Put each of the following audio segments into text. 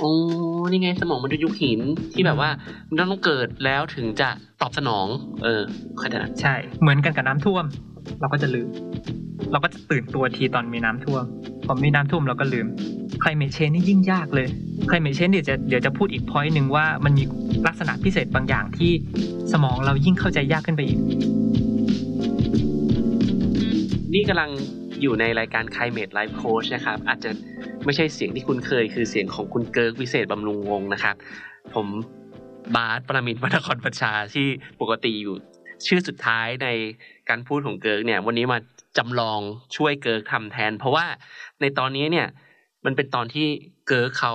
โอ้นี่ไงสมองมันดูยุคหินที่แบบว่า มันต้องเกิดแล้วถึงจะตอบสนอง เออเข้าใจนะใช่ เหมือนกันกับน้ำท่วม เราก็จะลืม เราก็จะตื่นตัวทีตอนมีน้ำท่วมพอมีน้ำท่วมเราก็ลืม climate change นี่ยิ่งยากเลย climate change เดี๋ยวจะเดี๋ยวจะพูดอีก point หนึ่งว่ามันมีลักษณะพิเศษบางอย่างที่สมองเรายิ่งเข้าใจยากขึ้นไปอีก นี่กำลังอยู่ในรายการ Climate Life Coach นะครับ อาจจะ ไม่ใช่เสียงที่คุณเคย คือเสียงของคุณเกิร์กวิเศษบำรุงวงนะครับ ผมบาสปรมิตรวรรณครประชาที่ปกติอยู่ชื่อสุดท้ายในการพูดของเกิร์กเนี่ย วันนี้มาจำลองช่วยเกิร์กทำแทน เพราะว่าในตอนนี้เนี่ยมันเป็นตอนที่เกิร์กเขา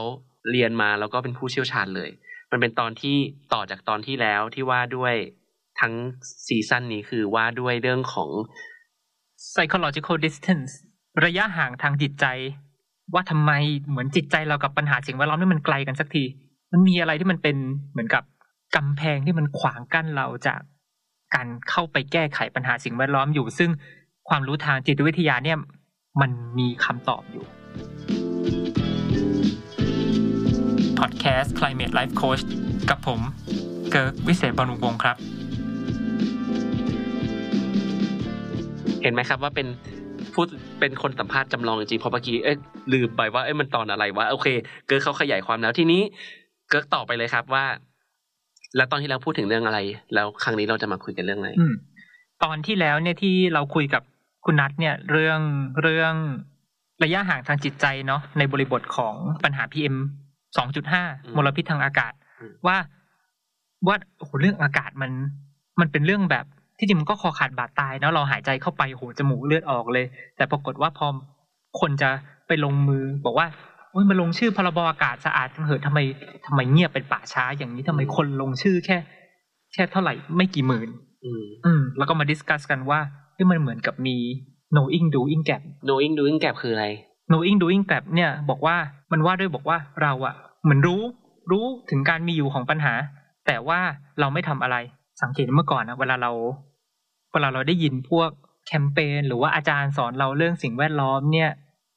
เรียนมาแล้วก็เป็นผู้เชี่ยวชาญเลย มันเป็นตอนที่ต่อจากตอนที่แล้วที่ว่าด้วยทั้งซีซั่นนี้คือว่าด้วยเรื่องของ psychological distance ระยะห่างทางจิตใจ ว่าทำไมเหมือนจิตใจเรากับปัญหาสิ่งแวดล้อมนี่มันไกลกันสักที มันมีอะไรที่มันเป็นเหมือนกับกำแพงที่มันขวางกั้นเราจากการเข้าไปแก้ไขปัญหาสิ่งแวดล้อมอยู่ ซึ่งความรู้ทางจิตวิทยาเนี่ยมันมีคำตอบอยู่ Podcast Climate Life Coach กับผม เกิร์กวิเศษบำรุงวงศ์ครับ เห็นไหมครับว่าเป็น พูดเป็นคนสัมภาษณ์จำลองจริงๆเพราะเมื่อกี้เอ้ยลืมไปว่าเอ้ยมันตอนอะไรวะโอเค เกิร์กเขาขยายความแล้วทีนี้ เกิร์กตอบไปเลยครับว่า แล้วตอนที่เราพูดถึงเรื่องอะไร แล้วครั้งนี้เราจะมาคุยกันเรื่องอะไรอืมตอนที่แล้วเนี่ยที่เราคุยกับคุณนัทเนี่ย เรื่องเรื่องระยะห่างทางจิตใจเนาะในบริบทของปัญหา PM อืม2.5มลพิษทางอากาศอืมว่าว่าโอ้โหเรื่องอากาศมัน มันเป็นเรื่องแบบ ที่จริงมันก็คอขาดบาดตายเนาะเราหายใจเข้าไปโหจมูกเลือดออกเลย แต่ปรากฏว่าพอคนจะไปลงมือบอกว่าโอ้ยมาลงชื่อพรบอากาศสะอาดจังเหอะทำไมทำไมเงียบเป็นป่าช้าอย่างนี้ทำไมคนลงชื่อแค่แค่เท่าไหร่ไม่กี่หมื่นอืมอืมแล้วก็มาดิสคัสกันว่าเฮ้ยมันเหมือนกับมี knowing doing gap knowing doing gap คืออะไร knowing doing gap เนี่ยบอกว่ามันว่าด้วยบอกว่าเราอะเหมือนรู้ รู้ถึงการมีอยู่ของปัญหา แต่ว่าเราไม่ทำอะไร สังเกตเมื่อก่อนนะเวลาเราเวลาเราได้ยินพวกแคมเปญหรือว่าอาจารย์สอนเราเรื่องสิ่งแวดล้อมเนี่ย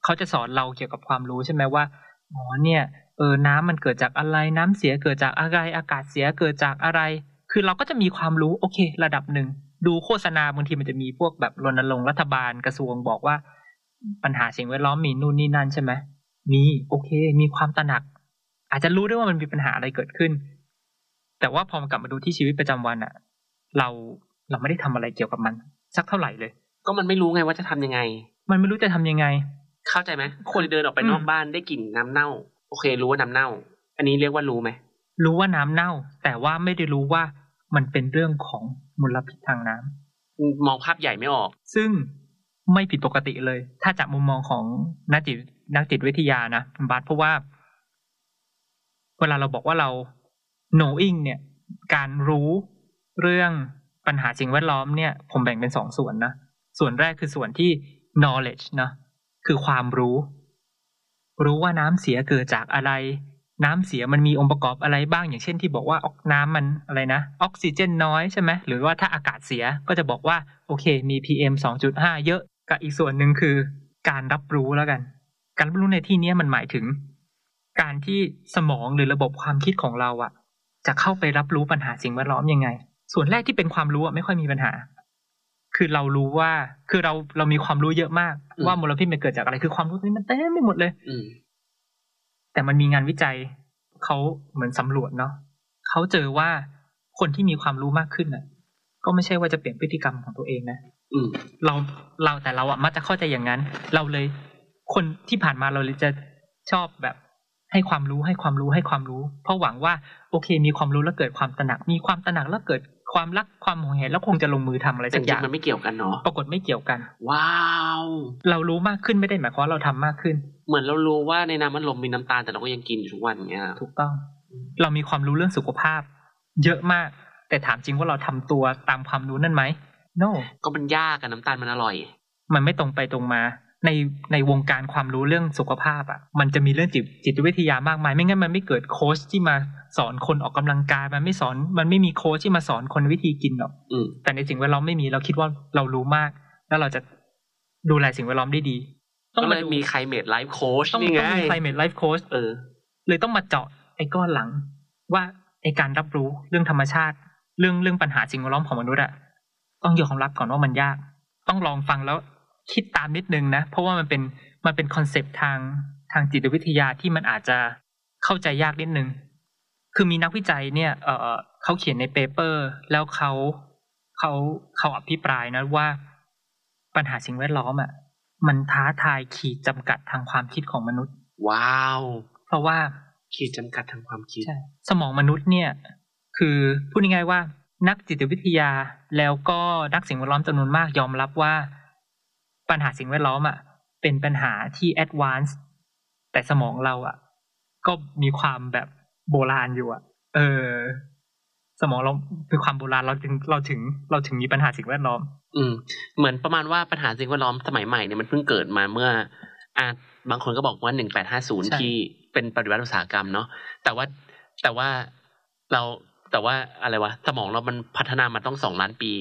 เขาจะสอนเราเกี่ยวกับความรู้ใช่ไหมว่าอ๋อเนี่ยเออน้ำมันเกิดจากอะไรน้ำเสียเกิดจากอะไรอากาศเสียเกิดจากอะไร คือเราก็จะมีความรู้โอเค ระดับหนึ่ง ดูโฆษณาบางทีมันจะมีพวกแบบรณรงค์รัฐบาลกระทรวงบอกว่า ปัญหาสิ่งแวดล้อมมีนู่นนี่นั่นใช่ไหมมีโอเค มีความตระหนัก อาจจะรู้ด้วยว่ามันมีปัญหาอะไรเกิดขึ้น แต่ว่าพอมากลับมาดูที่ชีวิตประจำวันอะเราเราไม่ได้ทำอะไรเกี่ยวกับมัน สักเท่าไหร่เลย ก็มันไม่รู้ไงว่าจะทำยังไง มันไม่รู้จะทำยังไง เข้าใจไหมคนเดินออกไปอืมนอกบ้านได้กลิ่นน้ำเน่า โอเค รู้ว่าน้ำเน่า อันนี้เรียกว่ารู้ไหมรู้ว่าน้ำเน่า แต่ว่าไม่ได้รู้ว่ามันเป็นเรื่องของมลพิษทางน้ำมองภาพใหญ่ไม่ออก ซึ่งไม่ผิดปกติเลย ถ้าจากมุมมองของนักจิตนักจิตวิทยานะบัสเพราะว่า เวลาเราบอกว่าเรา knowing เนี่ยการรู้เรื่องปัญหาสิ่งแวดล้อมเนี่ย ผมแบ่งเป็นสองส่วนนะส่วนแรกคือส่วนที่ knowledge นะคือความรู้ รู้ว่าน้ำเสียเกิดจากอะไร น้ำเสียมันมีองค์ประกอบอะไรบ้างอย่างเช่นที่บอกว่าออกน้ำมันอะไรนะ ออกซิเจนน้อยใช่ไหมหรือว่าถ้าอากาศเสียก็จะบอกว่า โอเค มี PM 2.5 เยอะกับอีกส่วนหนึ่งคือ การรับรู้แล้วกัน การรับรู้ในที่นี้มันหมายถึง การที่สมองหรือระบบความคิดของเราอะ จะเข้าไปรับรู้ปัญหาสิ่งแวดล้อมยังไง ส่วนแรกที่เป็นความรู้อะไม่ค่อยมีปัญหา คือเรารู้ว่าคือเราเรามีความรู้เยอะมากอืมว่ามลพิษมันเกิดจากอะไรคือความรู้นี้มันเต็มไปหมดเลย อืมแต่มันมีงานวิจัยเขาเหมือนสำรวจเนาะเขาเจอว่าคนที่มีความรู้มากขึ้นน่ะ ก็ไม่ใช่ว่าจะเปลี่ยนพฤติกรรมของตัวเองนะอืมเราเราแต่เราอะมักจะเข้าใจอย่างนั้น เราเลย คนที่ผ่านมาเราเลยจะชอบแบบ ให้ความรู้ให้ความรู้ให้ความรู้ เพราะหวังว่าโอเค มีความรู้แล้วเกิดความตระหนัก มีความตระหนักแล้วเกิดความรักความห่วงใยแล้วคงจะลงมือทำอะไรแต่สัจกอริย่างงๆมันไม่เกี่ยวกันเนาะปรากฏไม่เกี่ยวกัน ว้าว เรารู้มากขึ้นไม่ได้หมายความว่าเราทำมากขึ้น เหมือนเรารู้ว่าในน้ำมันลมมีน้ำตาลแต่เราก็ยังกินอยู่ทุกวันอย่างเงี้ยถูกต้อง เรามีความรู้เรื่องสุขภาพ เยอะมาก แต่ถามจริงว่าเราทำตัวตามความรู้นั่นไหม no ก็มันยากกับน้ำตาลมันอร่อย มันไม่ตรงไปตรงมา ในในวงการความรู้เรื่องสุขภาพอะ มันจะมีเรื่องจิตจิตวิทยามากมาย ไม่งั้นมันไม่เกิดโค้ชที่มาสอนคนออกกำลังกาย มันไม่สอน มันไม่มีโค้ชที่มาสอนคนวิธีกินหรอกอืมแต่ในสิ่งแวดล้อมไม่มีเราคิดว่าเรารู้มาก แล้วเราจะดูแลสิ่งแวดล้อมได้ดีก็เลยดูมีใคร climate life coach ต้องนี่ไงต้องมี climate life coach เออ เลยต้องมาเจาะไอ้ก้อนหลัง ว่าไอ้การรับรู้เรื่องธรรมชาติ เรื่องเรื่องปัญหาสิ่งแวดล้อมของมนุษย์อะต้องยอมรับก่อนว่ามันยาก ต้องลองฟังแล้ว คิดตามนิดนึงนะ เพราะว่ามันเป็นมันเป็นคอนเซปต์ทางทางจิตวิทยาที่มันอาจจะเข้าใจยากนิดนึง คือมีนักวิจัยเนี่ยเออเขาเขียนในเปเปอร์ แล้วเขาเขาเขาอภิปรายนะว่าปัญหาสิ่งแวดล้อมอะมันท้าทายขีดจำกัดทางความคิดของมนุษย์ ว้าว เพราะว่าขีดจำกัดทางความคิดใช่สมองมนุษย์เนี่ย คือพูดง่ายๆว่า นักจิตวิทยาแล้วก็นักสิ่งแวดล้อมจำนวนมากยอมรับว่า ปัญหาสิ่งแวดล้อมอะเป็นปัญหาที่ advance แต่สมองเราอะ ก็มีความแบบโบราณอยู่อะ เออ สมองเราเป็นความโบราณเราถึงเราถึงเราถึงมีปัญหาสิ่งแวดล้อม อืม เหมือนประมาณว่าปัญหาสิ่งแวดล้อมสมัยใหม่เนี่ยมันเพิ่งเกิดมาเมื่อ อะบางคนก็บอกว่าหนึ่งแปดห้าศูนย์ใช่ที่เป็นปฏิวัติอุตสาหกรรมเนาะแต่ว่าแต่ว่าเราแต่ว่าอะไรวะสมองเรามันพัฒนามาต้องสองล้านปี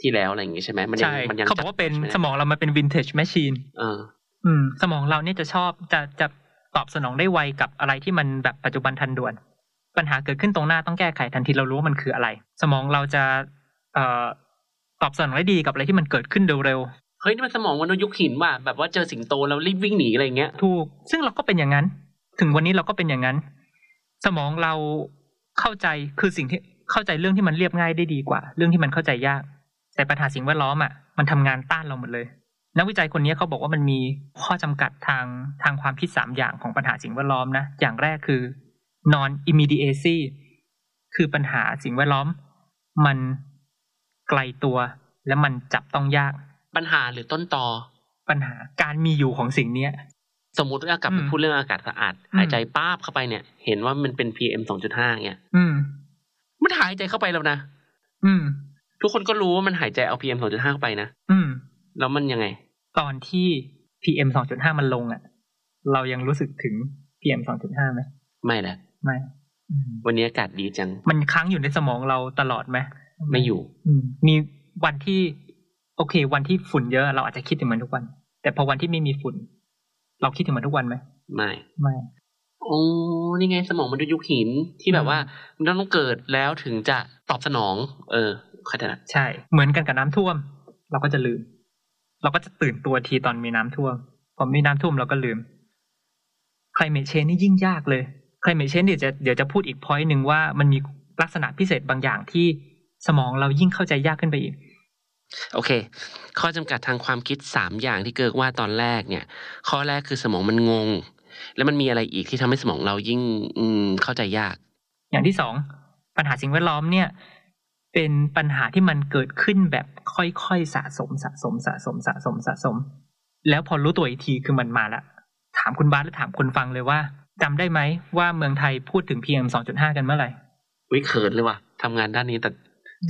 ที่แล้วอะไรอย่างงี้ใช่ไหมมันยังใช่มันยังเขาบอกว่าเป็นจัดใช่ไหมสมองเรามันเป็น vintage machine เอออืม สมองเราเนี่ยจะชอบจะจะตอบสนองได้ไวกับอะไรที่มันแบบปัจจุบันทันด่วน ปัญหาเกิดขึ้นตรงหน้าต้องแก้ไขทันทีเรารู้ว่ามันคืออะไร สมองเราจะเอ่อตอบสนองได้ดีกับอะไรที่มันเกิดขึ้นเร็วเฮ้ยนี่มันสมองมนุษย์ยุคหินว่ะแบบว่าเจอสิงโตแล้วรีบวิ่งหนีอะไรอย่างเงี้ยๆถูกซึ่งเราก็เป็นอย่างนั้น ถึงวันนี้เราก็เป็นอย่างนั้น สมองเราเข้าใจคือสิ่งที่เข้าใจเรื่องที่มันเรียบง่ายได้ดีกว่า เรื่องที่มันเข้าใจยาก แต่ปัญหาสิ่งแวดล้อมอะมันทำงานต้านเราหมดเลย นักวิจัยคนนี้เขาบอกว่ามันมีข้อจำกัดทางทางความคิดสามอย่างของปัญหาสิ่งแวดล้อมนะ อย่างแรกคือ non immediacy คือปัญหาสิ่งแวดล้อม มันไกลตัวและมันจับต้องยาก ปัญหาหรือต้นตอ ปัญหาการมีอยู่ของสิ่งเนี้ย สมมติว่ากลับไปอืมพูดเรื่องอากาศสะอาดอืมหายใจป้าบเข้าไปเนี่ย เห็นว่ามันเป็น PM สองจุดห้าเงี้ยอืมมันหายใจเข้าไปแล้วนะ อืม ทุกคนก็รู้ว่ามันหายใจเอา PM สองจุดห้าเข้าไปนะอืม แล้วมันยังไง ตอนที่ PM 2.5มันลงอะ เรายังรู้สึกถึง PM 2.5ไหมไม่แหละไม่อืมวันนี้อากาศดีจัง มันค้างอยู่ในสมองเราตลอดไหมไม่อยู่ อืมมีวันที่ โอเค วันที่ฝุ่นเยอะเราอาจจะคิดถึงมันทุกวัน แต่พอวันที่ไม่มีฝุ่น เราคิดถึงมันทุกวันไหมไม่ไม่โอ้นี่ไงสมองมันษย์ยุคหินที่แบบว่ามันต้องเกิดแล้วถึงจะตอบสนอง เออ เข้าใจละใช่ เหมือนกันกับน้ำท่วม เราก็จะลืม เราก็จะตื่นตัวทีตอนมีน้ำท่วมพอมีน้ำท่วมเราก็ลืม climate change นี่ยิ่งยากเลย climate change เดี๋ยวจะเดี๋ยวจะพูดอีก point หนึ่งว่ามันมีลักษณะพิเศษบางอย่างที่สมองเรายิ่งเข้าใจยากขึ้นไปอีก โอเค ข้อจำกัดทางความคิดสามอย่างที่เกิดว่าตอนแรกเนี่ย ข้อแรกคือสมองมันงง แล้วมันมีอะไรอีกที่ทำให้สมองเรายิ่งอืมเข้าใจยาก อย่างที่สองปัญหาสิ่งแวดล้อมเนี่ย เป็นปัญหาที่มันเกิดขึ้นแบบค่อยๆสะสมสะสมสะสมสะสมสะสม แล้วพอรู้ตัวอีกทีคือมันมาละถามคุณบาสและถามคนฟังเลยว่าจำได้ไหมว่าเมืองไทยพูดถึง PM 2.5กันเมื่อไหร่วิเขินเลยว่ะทำงานด้านนี้แต่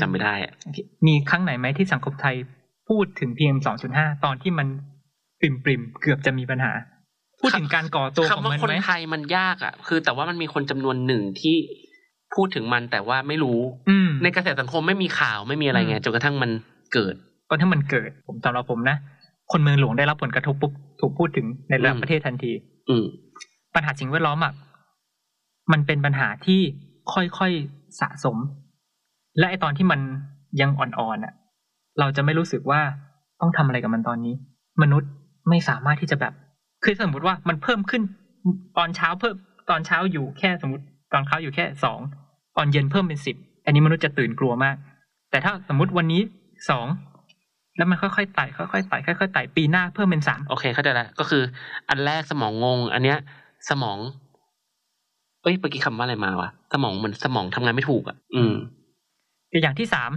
จำไม่ได้อะโอเคมีครั้งไหนไหมที่สังคมไทยพูดถึง PM 2.5ตอนที่มันปริมปริมๆเกือบจะมีปัญหา พูดถึงการก่อตัวของคำว่ามันคนไหมไทยมันยากอะ คือแต่ว่ามันมีคนจำนวนหนึ่งที่ พูดถึงมันแต่ว่าไม่รู้ อืมในกระแสสังคมไม่มีข่าวไม่มีอะไรไงอืมจนกระทั่งมันเกิดตอนที่มันเกิด ผมสำหรับผมนะคนเมืองหลวงได้รับผลกระทบปุ๊บถูกพูดถึงในระดับอืมประเทศทันที อืมปัญหาสิ่งแวดล้อมอะมันเป็นปัญหาที่ค่อยๆสะสม และไอตอนที่มันยังอ่อนๆอะ เราจะไม่รู้สึกว่าต้องทำอะไรกับมันตอนนี้ มนุษย์ไม่สามารถที่จะแบบคือสมมติว่ามันเพิ่มขึ้นตอนเช้าเพิ่มตอนเช้าอยู่แค่สมมติ ตอนเช้าอยู่แค่สองตอนเย็นเพิ่มเป็นสิบอันนี้มนุษย์จะตื่นกลัวมาก แต่ถ้าสมมติวันนี้สองแล้วมันค่อยๆไต่ค่อยๆไต่ค่อยๆไต่ปีหน้าเพิ่มเป็นสามโอเคเข้าใจละก็คือ อันแรกสมองงง อันเนี้ย สมองเอ้ยเมื่อกี้คำว่าอะไรมาวะสมองเหมือนสมองทำงานไม่ถูกอะ อืมตัวอย่างที่สาม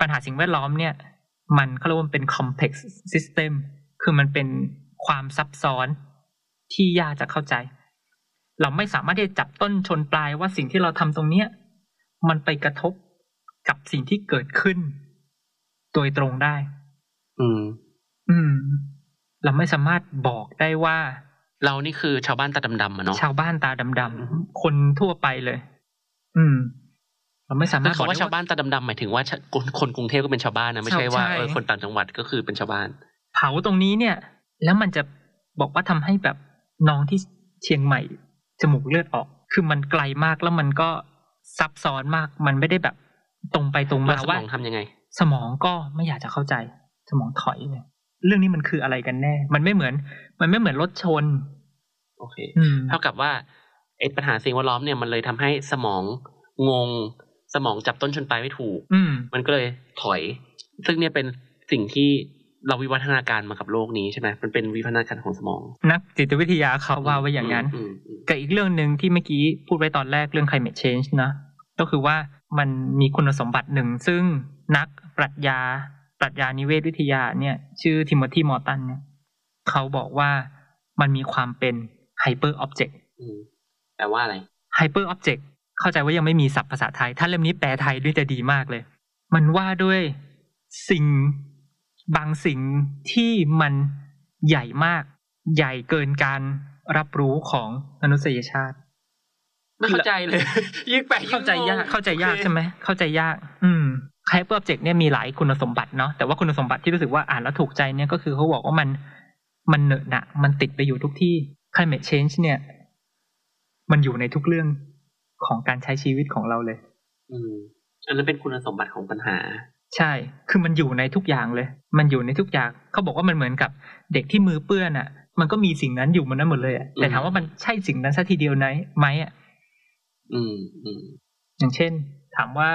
ปัญหาสิ่งแวดล้อมเนี่ย มันเขาเรียกว่ามันเป็น complex system คือมันเป็นความซับซ้อนที่ยากจะเข้าใจ เราไม่สามารถที่จะจับต้นชนปลายว่าสิ่งที่เราทำตรงเนี้ยมันไปกระทบกับสิ่งที่เกิดขึ้น โดยตรงได้ อืม อืม เราไม่สามารถบอกได้ว่า เรานี่คือชาวบ้านตาดำๆอะเนาะชาวบ้านตาดำๆคนทั่วไปเลย อืม เราไม่สามารถคือบอกคำว่าได้ชาวบ้านตาดำๆหมายถึงว่าชะคนคนกรุงเทพก็เป็นชาวบ้านนะไม่ใช่ว่าใช่เออคนต่างจังหวัดก็คือเป็นชาวบ้าน เผาตรงนี้เนี่ย แล้วมันจะบอกว่าทำให้แบบน้องที่เชียงใหม่ จมูกเลือดออก คือมันไกลมากแล้วมันก็ซับซ้อนมาก มันไม่ได้แบบตรงไปตรงแล้มาวสมว่าองทำยังไง สมองก็ไม่อยากจะเข้าใจ สมองถอยเลยเรื่องนี้มันคืออะไรกันแน่ มันไม่เหมือน มันไม่เหมือนรถชน โอเคอืมเท่ากับว่าไอ้ปัญหาสิ่งแวดล้อมเนี่ยมันเลยทำให้สมองงง สมองจับต้นชนปลายไม่ถูกอืมมันก็เลยถอย ซึ่งเนี่ยเป็นสิ่งที่ เราวิวัฒนาการมากับโลกนี้ใช่ไหมมันเป็นวิวัฒนาการของสมอง นักจิตวิทยาเขาว่าไว้อย่างนั้นอืมอืมกับอีกเรื่องหนึ่งที่เมื่อกี้พูดไว้ตอนแรกเรื่อง climate change นะก็คือว่ามันมีคุณสมบัติหนึ่ง ซึ่งนักปรัชญาปรัชญานิเวศวิทยาเนี่ย ชื่อทิโมธีมอร์ตันเนี่ยเขาบอกว่ามันมีความเป็น hyper object อืมแปลว่าอะไร hyper object เข้าใจว่ายังไม่มีศัพท์ภาษาไทย ถ้าเล่มนี้แปลไทยด้วยจะดีมากเลย มันว่าด้วยสิ่ง บางสิ่งที่มันใหญ่มากใหญ่เกินการรับรู้ของมนุษยชาติ ไม่เข้าใจเลย ยิ่งแปลยิ่งเข้าใจยากงงเข้าใจยากโอคใช่ไหมเข้าใจยาก อืม hyper object เนี่ยมีหลายคุณสมบัติเนาะแต่ว่าคุณสมบัติที่รู้สึกว่าอ่านแล้วถูกใจเนี่ยก็คือเขาบอกว่ามันมันเหนอะหนะมันติดไปอยู่ทุกที่ climate change เนี่ย มันอยู่ในทุกเรื่องของการใช้ชีวิตของเราเลย อืมอันนั้นเป็นคุณสมบัติของปัญหา ใช่ คือมันอยู่ในทุกอย่างเลย มันอยู่ในทุกอย่าง เขาบอกว่ามันเหมือนกับเด็กที่มือเปื้อนอะ มันก็มีสิ่งนั้นอยู่มันนั้นหมดเลยอะแต่ถามว่ามันใช่สิ่งนั้นซะทีเดียวไหมไหมอะ อืมอืมอย่างเช่น ถามว่า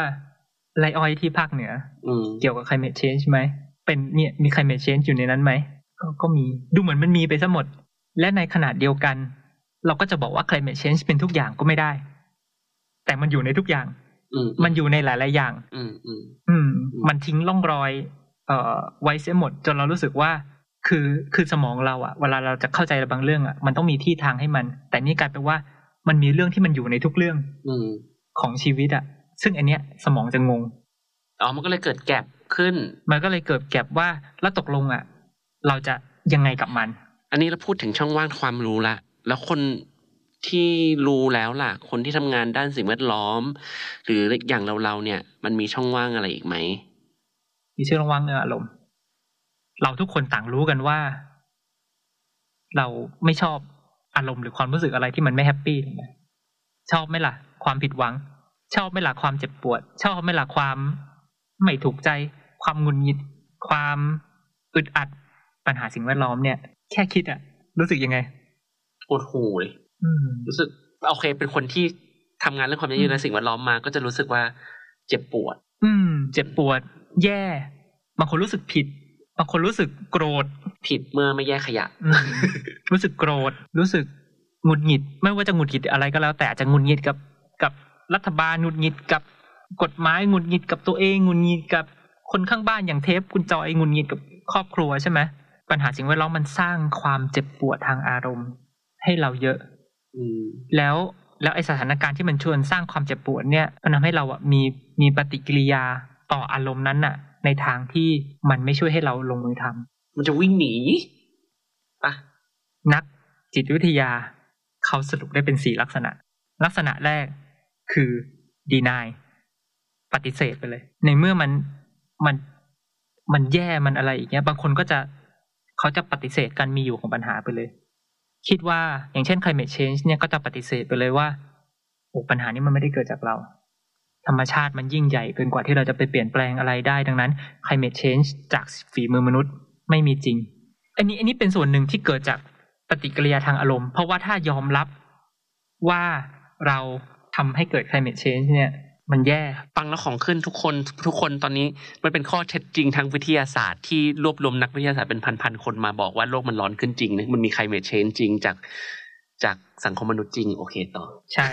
ไรอ้อยที่ภาคเหนืออืมเกี่ยวกับ climate change ไหม เป็นเนี่ยมี climate change อยู่ในนั้นไหม ก็ก็มี ดูเหมือนมันมีไปซะหมด และในขณะเดียวกัน เราก็จะบอกว่า climate change เป็นทุกอย่างก็ไม่ได้ แต่มันอยู่ในทุกอย่างอื มมันอยู่ในหลายๆอย่างอืมอืมอืมอืมมันทิ้งร่องรอย เอ่อ ไว้เสียหมด จนเรารู้สึกว่า คือคือสมองเราอะเวลาเราจะเข้าใจบางเรื่องอะมันต้องมีที่ทางให้มัน แต่นี่กลายเป็นว่ามันมีเรื่องที่มันอยู่ในทุกเรื่อง อืมของชีวิตอะซึ่งอันเนี้ย สมองจะงงอ๋อมันก็เลยเกิดแกลบขึ้น มันก็เลยเกิดแก็บว่าแล้วตกลงอะเราจะยังไงกับมัน อันนี้เราพูดถึงช่องว่างความรู้ละแล้วคน ที่รู้แล้วล่ะ คนที่ทำงานด้านสิ่งแวดล้อม หรืออย่างเราเราๆเนี่ย มันมีช่องว่างอะไรอีกไหมมีชื่อรางวัลเงินอารมณ์เราทุกคนต่างรู้กันว่า เราไม่ชอบอารมณ์หรือความรู้สึกอะไรที่มันไม่แฮปปี้ถูกไหมชอบไหมล่ะ ความผิดหวัง ชอบไหมล่ะความเจ็บปวด ชอบไหมล่ะความไม่ถูกใจ ความหงุนงิด ความอึดอัดปัญหาสิ่งแวดล้อมเนี่ย แค่คิดอะรู้สึกยังไงปวดหูเลยอืม รู้สึกโอเค เป็นคนที่ทำงานเรื่องความยั่งยืนและสิ่งแวดล้อมมา ก็จะรู้สึกว่าเจ็บปวด อืม เจ็บปวด แย่บางคนรู้สึกผิดบางคนรู้สึกโกรธผิดเมื่อไม่แยกขยะอืมรู้สึกโกรธรู้สึกหงุดหงิด ไม่ว่าจะหงุดหงิดอะไรก็แล้ว แต่อาจจะหงุดหงิดกับกับรัฐบาลหงุดหงิดกับกฎหมายหงุดหงิดกับตัวเองหงุดหงิดกับคนข้างบ้านอย่างเทปคุณจอยหงุดหงิดกับครอบครัวใช่ไหมปัญหาสิ่งแวดล้อมมันสร้างความเจ็บปวดทางอารมณ์ ให้เราเยอะอืม แล้วแล้วไอสถานการณ์ที่มันชวนสร้างความเจ็บปวดเนี่ยมันทำให้เราอะมีมีปฏิกิริยาต่ออารมณ์นั้นน่ะ ในทางที่มันไม่ช่วยให้เราลงมือทำมันจะวิ่งหนีปะนักจิตวิทยา เขาสรุปได้เป็นสี่ลักษณะ ลักษณะแรกคือ deny ปฏิเสธไปเลย ในเมื่อมันมันมันแย่มันอะไรอย่างเงี้ย บางคนก็จะเขาจะปฏิเสธการมีอยู่ของปัญหาไปเลย คิดว่าอย่างเช่น climate change เนี่ยก็จะปฏิเสธไปเลยว่าโอ้ปัญหานี้มันไม่ได้เกิดจากเรา ธรรมชาติมันยิ่งใหญ่เกินกว่าที่เราจะไปเปลี่ยนแปลงอะไรได้ดังนั้น climate change จากฝีมือมนุษย์ไม่มีจริง อันนี้อันนี้เป็นส่วนหนึ่งที่เกิดจากปฏิกิริยาทางอารมณ์ เพราะว่าถ้ายอมรับว่าเราทำให้เกิด climate change เนี่ย มันแย่ฟังแล้วของขึ้นทุกคนทุกคนตอนนี้มันเป็นข้อเท็จจริงทางวิทยาศาสตร์ที่รวบรวมนักวิทยาศาสตร์เป็นพันๆคนมาบอกว่าโลกมันร้อนขึ้นจริงนะมันมี climate change จริงจากจากสังคมมนุษย์จริง โอเคต่อ ใช่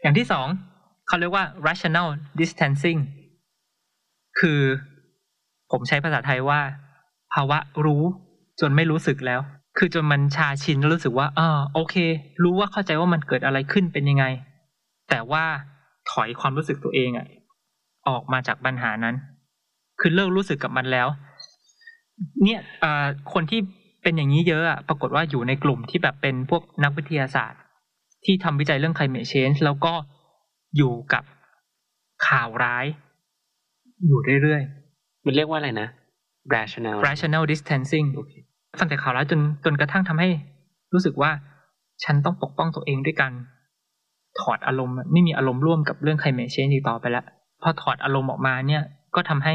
อย่างที่สองเขาเรียกว่า rational distancing คือผมใช้ภาษาไทยว่า ภาวะรู้จนไม่รู้สึกแล้ว คือจนมันชาชินรู้สึกว่าอ่าโอเค รู้ว่าเข้าใจว่ามันเกิดอะไรขึ้นเป็นยังไง แต่ว่า ถอยความรู้สึกตัวเองอะออกมาจากปัญหานั้น คือเลิกรู้สึกกับมันแล้ว เนี่ยเอ่อคนที่เป็นอย่างนี้เยอะอะปรากฏว่าอยู่ในกลุ่มที่แบบเป็นพวกนักวิทยาศาสตร์ ที่ทำวิจัยเรื่อง climate change แล้วก็อยู่กับข่าวร้าย อยู่เรื่อยมันเรียกว่าอะไรนะ rational ๆ rational distancing โอเคฟังแต่ข่าวร้ายจนจนกระทั่งทำให้รู้สึกว่าฉันต้องปกป้องตัวเองด้วยกัน ถอดอารมณ์ ไม่มีอารมณ์ร่วมกับเรื่อง climate change อีกต่อไปแล้วพอถอดอารมณ์ออกมาเนี่ย ก็ทำให้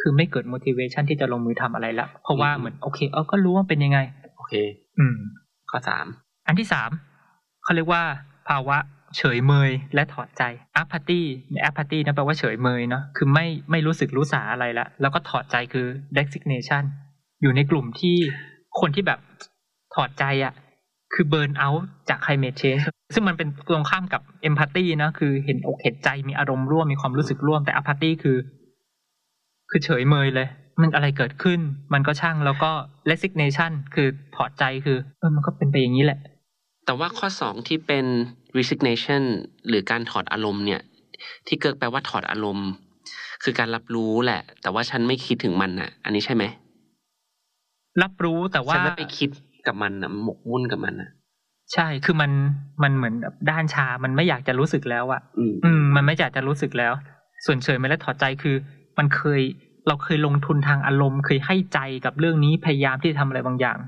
คือไม่เกิด motivation ที่จะลงมือทำอะไรละเพราะว่าเหมือนโอเคเออก็รู้ว่าเป็นยังไง โอเค อืม ข้อสามอันที่สามเขาเรียกว่า ภาวะเฉยเมยและถอดใจ apathy ใน apathy นะแปลว่าเฉยเมยเนาะคือไม่ไม่รู้สึกรู้สาอะไรละแล้วก็ถอดใจคือ resignation อยู่ในกลุ่มที่คนที่แบบถอดใจอะ่ะ คือ burn out จาก climate change ซึ่งมันเป็นตรงข้ามกับ empathy นะคือเห็นอกเห็นใจมีอารมณ์ร่วมมีความรู้สึกร่วมแต่ apathy คือ คือเฉยเมยเลย มันอะไรเกิดขึ้น มันก็ช่างแล้วก็ resignation คือถอดใจคือเออมันก็เป็นไปอย่างนี้แหละ แต่ว่าข้อสองที่เป็น resignation หรือการถอดอารมณ์เนี่ย ที่เกิดแปลว่าถอดอารมณ์ คือการรับรู้แหละ แต่ว่าฉันไม่คิดถึงมันอะ อันนี้ใช่ไหมรับรู้แต่ว่าฉันไม่ไปคิด กับมันอะหมกมุ่นกับมันอะ ใช่คือมันมันเหมือนแบบด้านชา มันไม่อยากจะรู้สึกแล้วอะอืมอืม มันไม่อยากจะรู้สึกแล้ว ส่วนเฉยไม่และถอดใจคือ มันเคยเราเคยลงทุนทางอารมณ์เคยให้ใจกับเรื่องนี้พยายามที่จะทำอะไรบางอย่าง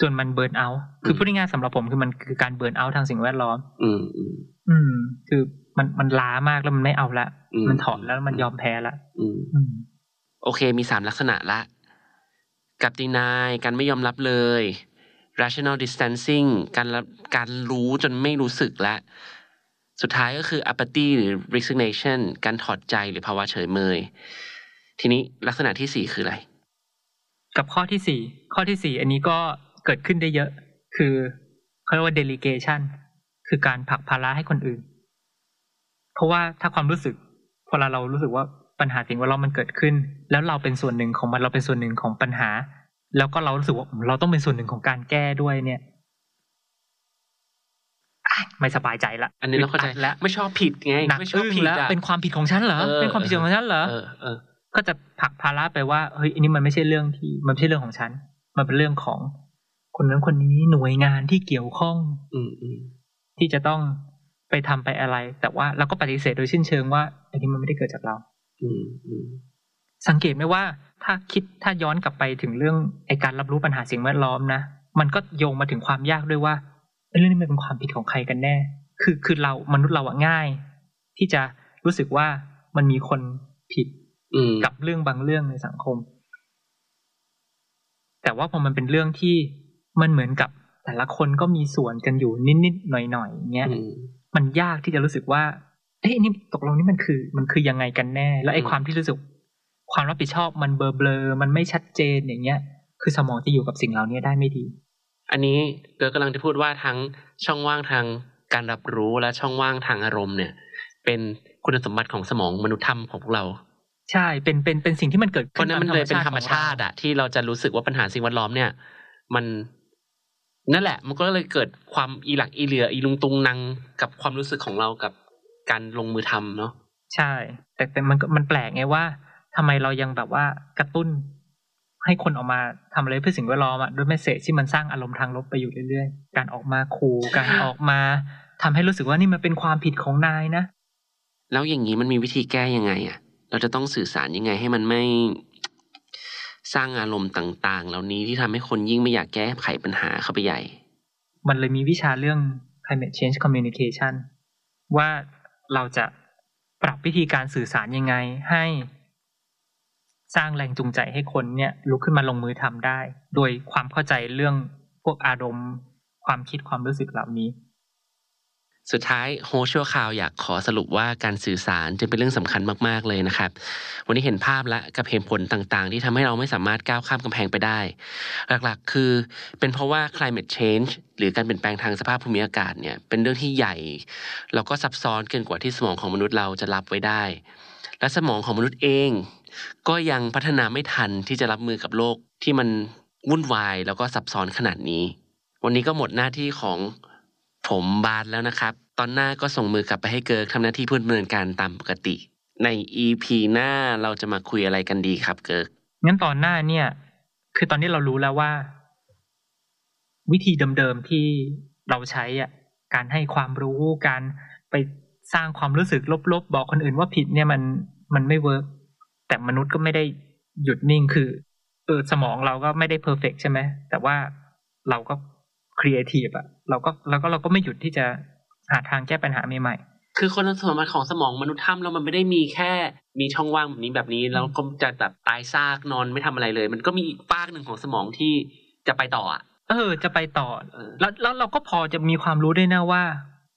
จนมันเบิร์นเอาท์คือพูดง่ายๆสำหรับผมคือมันคือการเบิร์นเอาท์ทางสิ่งแวดล้อมอืมอืมอืม คือมันมันล้ามากแล้วมันไม่เอาละอืมมันถอดแล้วมันยอมแพ้ละอืมอืมโอเคมีสามลักษณะละ กับ deny การไม่ยอมรับเลย rational distancing การรับการรู้จนไม่รู้สึกและสุดท้ายก็คือ apathy หรือ resignation การถอดใจหรือภาวะเฉยเมย ทีนี้ลักษณะที่สี่คืออะไร กับข้อที่สี่ข้อที่สี่อันนี้ก็เกิดขึ้นได้เยอะ คือเขาเรียกว่า delegation คือการผลักภาระให้คนอื่น เพราะว่าถ้าความรู้สึกพอเรารู้สึกว่าปัญหาสิ่งแวดล้อมมันเกิดขึ้น แล้วเราเป็นส่วนหนึ่งของมันเราเป็นส่วนหนึ่งของปัญหา แล้วก็เรารู้สึกว่าเราต้องเป็นส่วนหนึ่งของการแก้ด้วยเนี่ยอะไม่สบายใจละ อันนี้เราเข้าใจดอัดแล้วไม่ชอบผิดไงหนักไม่ชอบอึ้งผิดแล้วอะเป็นความผิดของฉันเหรอเออเป็นความผิดของฉันเหรอเออเออก็จะผลักภาระไปว่าเฮ้ยอันนี้มันไม่ใช่เรื่องที่มันไม่ใช่เรื่องของฉัน มันเป็นเรื่องของคนนั้นคนนี้หน่วยงานที่เกี่ยวข้อง อืมอืมที่จะต้องไปทำไปอะไร แต่ว่าเราก็ปฏิเสธโดยสิ้นเชิงว่า อันนี้มันไม่ได้เกิดจากเรา อืมอืม สังเกตไหมว่าถ้าคิดถ้าย้อนกลับไปถึงเรื่องไอการรับรู้ปัญหาสิ่งแวดล้อมนะมันก็โยงมาถึงความยากด้วยว่าเอ้ยเรื่องนี้มันเป็นความผิดของใครกันแน่ คือคือเรามนุษย์เราอะง่าย ที่จะรู้สึกว่ามันมีคนผิดอืมกับเรื่องบางเรื่องในสังคม แต่ว่าพอมันเป็นเรื่องที่มันเหมือนกับแต่ละคนก็มีส่วนกันอยู่นิดๆหน่อยๆเงี้ยอืมมันยากที่จะรู้สึกว่าเอ้ยนี่ตกลงนี่มันคือ มันคือยังไงกันแน่ แล้วไอ้อืมความที่รู้สึก ความรับผิดชอบมันเบลอเบลอๆมันไม่ชัดเจนอย่างเงี้ย คือสมองจะอยู่กับสิ่งเหล่านี้ได้ไม่ดี อันนี้เกิร์กกำลังจะพูดว่าทั้งช่องว่างทางการรับรู้และช่องว่างทางอารมณ์เนี่ย เป็นคุณสมบัติของสมองมนุษย์ถ้ำของพวกเรา ใช่เป็นเป็นเป็นสิ่งที่มันเกิดเพราะนั้นมันเลยเป็นธรรมชาติอะอะที่เราจะรู้สึกว่าปัญหาสิ่งแวดล้อมเนี่ย มันนั่นแหละ มันก็เลยเกิดความอีหลักอีเหลื่ออีลุงตุงนังกับความรู้สึกของเรากับการลงมือทำเนาะใช่ แต่แต่มันก็มันแปลกไงว่า ทำไมเรายังแบบว่ากระตุ้น ให้คนออกมาทำอะไรเพื่อสิ่งแวดล้อมอะด้วยเมสเซจที่มันสร้างอารมณ์ทางลบไปอยู่เรื่อยๆ การออกมาขู่การออกมาทำให้รู้สึกว่านี่มันเป็นความผิดของนายนะ แล้วอย่างนี้มันมีวิธีแก้ยังไงอะเราจะต้องสื่อสารยังไงให้มันไม่สร้างอารมณ์ต่าง ๆ เหล่านี้ที่ทำให้คนยิ่งไม่อยากแก้ไขปัญหาเข้าไปใหญ่ มันเลยมีวิชาเรื่อง climate change communication ว่าเราจะปรับวิธีการสื่อสารยังไง ให้ สร้างแรงจูงใจให้คนเนี่ยลุกขึ้นมาลงมือทำได้ โดยความเข้าใจเรื่องพวกอารมณ์ ความคิดความรู้สึกเหล่านี้ สุดท้ายโฮชัวข่าวอยากขอสรุปว่าการสื่อสารจึงเป็นเรื่องสำคัญมากๆเลยนะครับ วันนี้เห็นภาพและกับเหตุผลต่างๆ ที่ทำให้เราไม่สามารถก้าวข้ามกำแพงไปได้ หลักๆ คือเป็นเพราะว่า climate change หรือการเปลี่ยนแปลงทางสภาพภูมิอากาศเนี่ยเป็นเรื่องที่ใหญ่ แล้วก็ซับซ้อนเกินกว่าที่สมองของมนุษย์เราจะรับไว้ได้และสมองของมนุษย์เอง ก็ยังพัฒนาไม่ทันที่จะรับมือกับโลกที่มันวุ่นวายแล้วก็ซับซ้อนขนาดนี้ วันนี้ก็หมดหน้าที่ของผมบาสแล้วนะครับ ตอนหน้าก็ส่งมือกลับไปให้เกิร์กทำหน้าที่ผู้ดำเนินการตามปกติ ใน EP หน้าเราจะมาคุยอะไรกันดีครับเกิร์กงั้นตอนหน้าเนี่ย คือตอนนี้เรารู้แล้วว่า วิธีเดิมๆที่เราใช้อะการให้ความรู้การไปสร้างความรู้สึกลบๆ บอกคนอื่นว่าผิดเนี่ยมันมันไม่ work แต่มนุษย์ก็ไม่ได้หยุดนิ่งคือเออสมองเราก็ไม่ได้ perfect ใช่ไหมแต่ว่าเราก็ครีเอทีฟอะเราก็เราก็เราก็ไม่หยุดที่จะหาทางแก้ปัญหาใหม่คือคุณสมบัติของสมองมนุษย์ถ้ำแล้วมันไม่ได้มีแค่มีช่องว่างแบบนี้แบบนี้ แล้วก็จะแบบตายซากนอนไม่ทำอะไรเลย มันก็มีอีกฟากหนึ่งของสมองที่จะไปต่ออะๆเออ จะไปต่อเออแล้วแล้วเราก็พอจะมีความรู้ด้วยนะว่า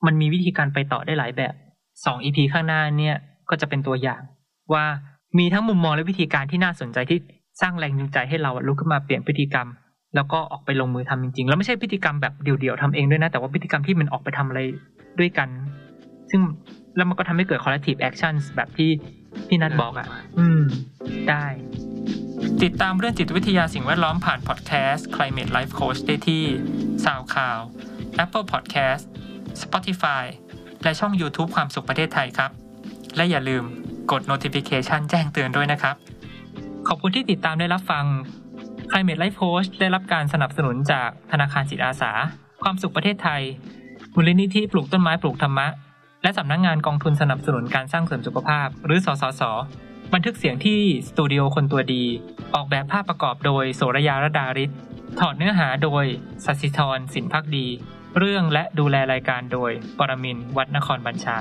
มันมีวิธีการไปต่อได้หลายแบบสองอีพีข้างหน้าเนี่ยก็จะเป็นตัวอย่างว่า มีทั้งมุมมองและวิธีการที่น่าสนใจที่สร้างแรงจูงใจให้เราอะลุกขึ้นมาเปลี่ยนพฤติกรรม แล้วก็ออกไปลงมือทำจริง ๆ แล้วไม่ใช่พฤติกรรมแบบเดี่ยวๆทำเองด้วยนะ แต่ว่าพฤติกรรมที่มันออกไปทำอะไรด้วยกัน ซึ่งแล้วมันก็ทำให้เกิด collective actions แบบที่พี่นัทบอกอะ อืม ได้ ติดตามเรื่องจิตวิทยาสิ่งแวดล้อมผ่านพอดแคสต์ Climate Life Coach ได้ที่ SoundCloud Apple Podcast Spotify และช่อง YouTube ความสุขประเทศไทยครับ และอย่าลืมกด notification แจ้งเตือนด้วยนะครับ ขอบคุณที่ติดตามได้รับฟัง Climate Life Coach ได้รับการสนับสนุนจากธนาคารจิตอาสา ความสุขประเทศไทยมูลนิธิปลูกต้นไม้ปลูกธรรมะ และสำนักงงานกองทุนสนับสนุนการสร้างเสริมสุขภาพ หรือสสส บันทึกเสียงที่สตูดิโอคนตัวดี ออกแบบภาพประกอบโดยโสระยาระดาริศถอดเนื้อหาโดยสัสิธรสินพักดี เรื่องและดูแลรายการโดย ปรมินวัดนครบัญชา